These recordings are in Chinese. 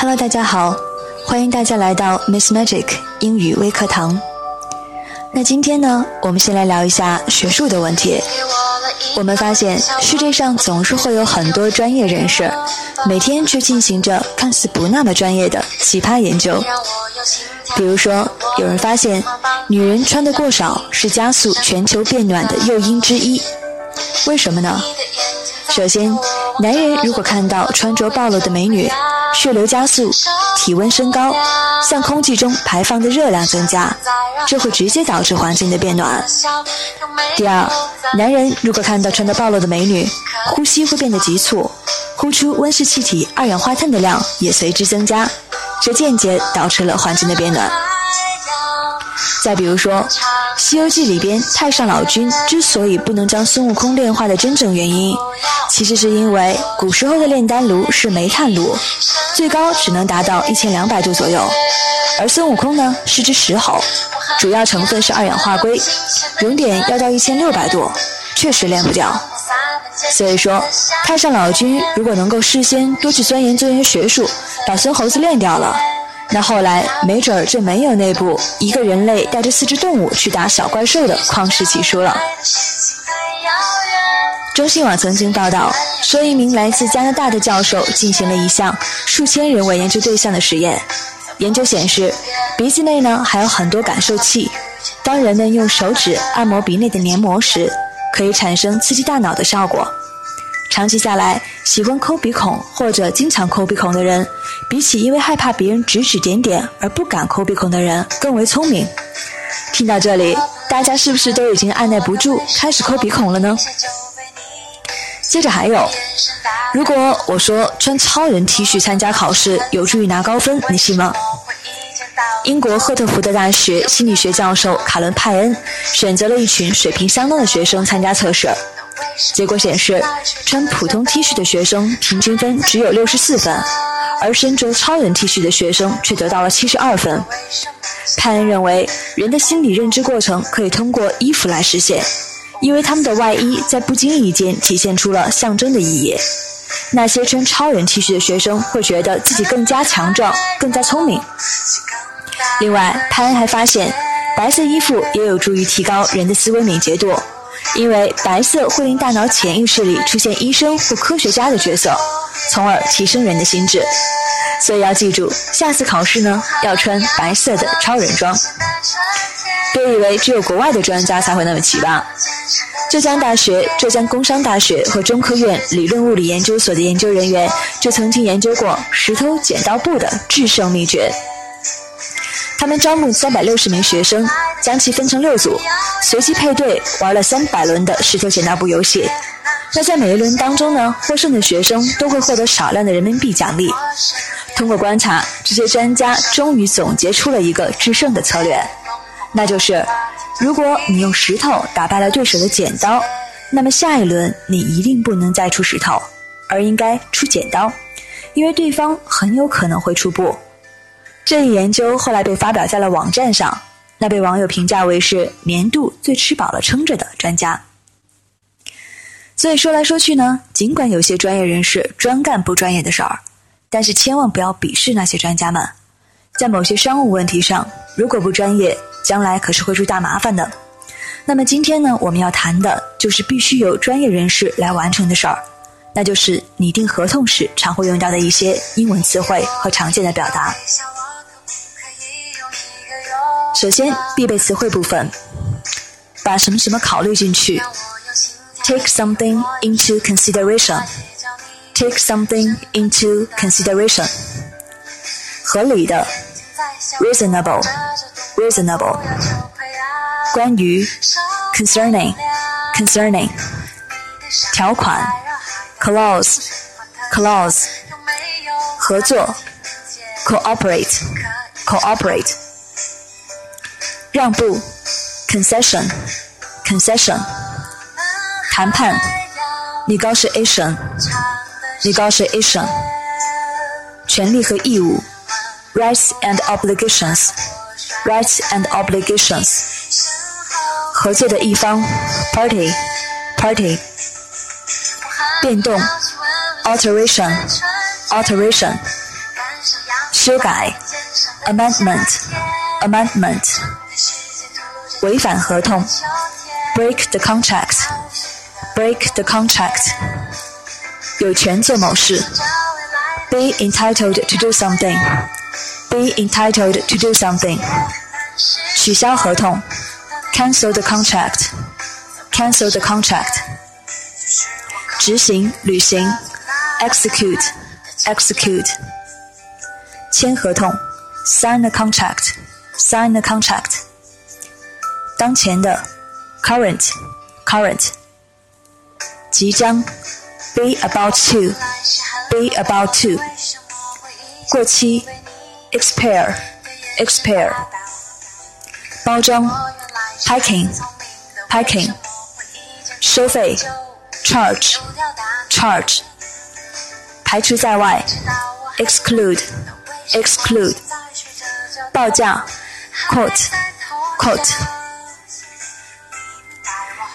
Hello，大家好，欢迎大家来到 Miss Magic 英语微课堂。那今天呢，我们先来聊一下学术的问题。我们发现世界上总是会有很多专业人士，每天却进行着看似不那么专业的奇葩研究。比如说，有人发现女人穿的过少是加速全球变暖的诱因之一，为什么呢？首先，男人如果看到穿着暴露的美女，血流加速，体温升高，向空气中排放的热量增加，这会直接导致环境的变暖。第二，男人如果看到穿得暴露的美女，呼吸会变得急促，呼出温室气体二氧化碳的量也随之增加，这间接导致了环境的变暖。再比如说，《西游记》里边太上老君之所以不能将孙悟空炼化的真正原因，其实是因为古时候的炼丹炉是煤炭炉，最高只能达到一千两百度左右，而孙悟空呢是只石猴，主要成分是二氧化硅，熔点要到一千六百度，确实炼不掉。所以说，太上老君如果能够事先多去钻研钻研学术，把孙猴子炼掉了。那后来没准儿就没有那部一个人类带着四只动物去打小怪兽的旷世奇书了。中新网曾经报道说，一名来自加拿大的教授进行了一项数千人为研究对象的实验。研究显示，鼻子内呢还有很多感受器，当人们用手指按摩鼻内的黏膜时，可以产生刺激大脑的效果。长期下来，喜欢抠鼻孔或者经常抠鼻孔的人，比起因为害怕别人指指点点而不敢抠鼻孔的人更为聪明。听到这里，大家是不是都已经按耐不住开始抠鼻孔了呢？接着还有，如果我说穿超人 T 恤参加考试有助于拿高分，你信吗？英国赫特福德大学心理学教授卡伦派恩选择了一群水平相当的学生参加测试。结果显示，穿普通 T 恤的学生平均分只有六十四分，而身着超人 T 恤的学生却得到了七十二分。派恩认为，人的心理认知过程可以通过衣服来实现，因为他们的外衣在不经意间体现出了象征的意义。那些穿超人 T 恤的学生会觉得自己更加强壮、更加聪明。另外，潘恩还发现，白色衣服也有助于提高人的思维敏捷度。因为白色会令大脑潜意识里出现医生或科学家的角色，从而提升人的心智。所以要记住，下次考试呢要穿白色的超人装。别以为只有国外的专家才会那么奇葩。浙江大学、浙江工商大学和中科院理论物理研究所的研究人员就曾经研究过石头剪刀布的制胜秘诀。他们招募三百六十名学生，将其分成六组，随机配对玩了三百轮的石头剪刀布游戏。那在每一轮当中呢，获胜的学生都会获得少量的人民币奖励。通过观察，这些专家终于总结出了一个制胜的策略，那就是：如果你用石头打败了对手的剪刀，那么下一轮你一定不能再出石头，而应该出剪刀，因为对方很有可能会出布。这一研究后来被发表在了网站上，那被网友评价为是年度最吃饱了撑着的专家。所以说来说去呢，尽管有些专业人士专干不专业的事儿，但是千万不要鄙视那些专家们。在某些商务问题上，如果不专业，将来可是会出大麻烦的。那么今天呢，我们要谈的就是必须由专业人士来完成的事儿，那就是拟定合同时常会用到的一些英文词汇和常见的表达。首先，必备词汇部分，把什么什么考虑进去，take something into consideration，take something into consideration，合理的，reasonable。，reasonable，reasonable，关于，concerning，concerning，条款，clause，clause，合作，cooperate，cooperate。让步，concession，concession，谈判，negotiation，negotiation，权利和义务，rights and obligations，rights and obligations，合作的一方，party，party，变动，alteration，alteration， 修改，amendment，amendment，违反合同，break the contract，break the contract，有权做某事，be entitled to do something，be entitled to do something， 取消合同，cancel the contract，cancel the contract，执行、履行，execute，execute。签合同，sign a contract，sign a contract。当前的，current，current。即将，be about to，be about to。过期，expire，expire。 包装，packing，packing。收费，charge，charge。排除在外，exclude。exclude，报价，quote，quote。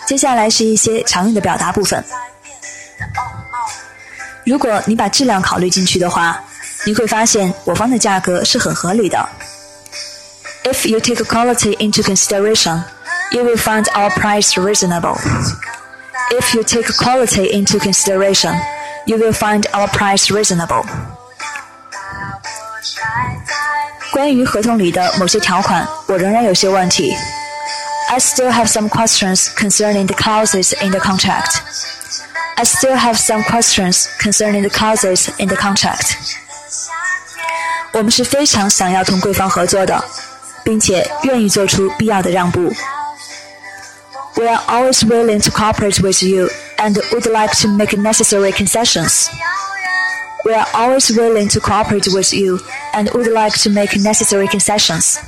接下来是一些常用的表达部分。如果你把质量考虑进去的话，你会发现我方的价格是很合理的。If you take quality into consideration, you will find our price reasonable. If you take quality into consideration, you will find our price reasonable. 关于合同里的某些条款，我仍然有些问题。I still have some questions concerning the clauses in the contract. I still have some questions concerning the clauses in the contract. 我们是非常想要同贵方合作的， 并且愿意做出必要的让步。We are always willing to cooperate with you and would like to make necessary concessions. We are always willing to cooperate with you and would like to make necessary concessions.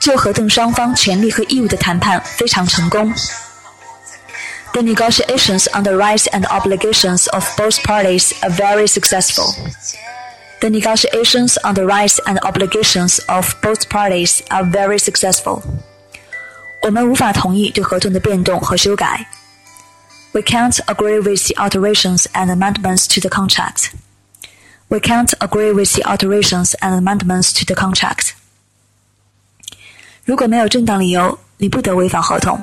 就合同双方权利和义务的谈判非常成功。The negotiations on the rights and obligations of both parties are very successful. The negotiations on the rights and obligations of both parties are very successful. 我们无法同意对合同的变动和修改。we can't agree with the alterations and amendments to the contract. We can't agree with the alterations and amendments to the contract. 如果没有正当理由，你不得违反合同。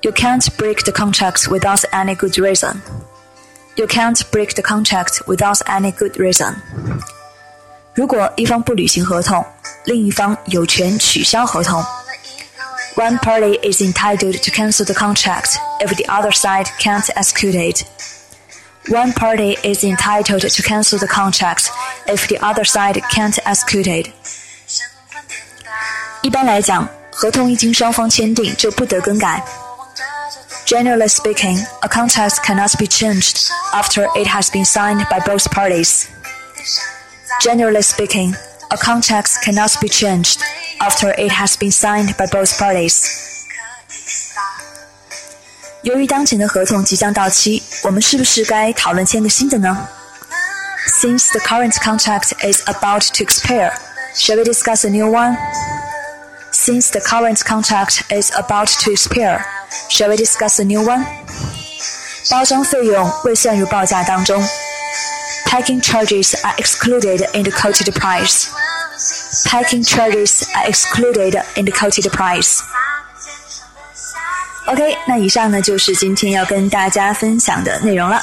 You can't break the contract without any good reason. You can't break the contract without any good reason. 如果一方不履行合同，另一方有权取消合同。one party is entitled to cancel the contract if the other side can't execute it. One party is entitled to cancel the contract if the other side can't execute it. 一般来讲，合同一经双方签订就不得更改。 Generally speaking, a contract cannot be changed after it has been signed by both parties. Generally speaking, a contract cannot be changed after it has been signed by both parties. 由于当前的合同即将到期，我们是不是该讨论签个新的呢？Since the current contract is about to expire, shall we discuss a new one? Since the current contract is about to expire, Shall we discuss a new one? 包装费用未算入报价当中。Packing charges are excluded in the quoted price. Packing charges are excluded in the quoted price. OK，那以上呢就是今天要跟大家分享的内容了。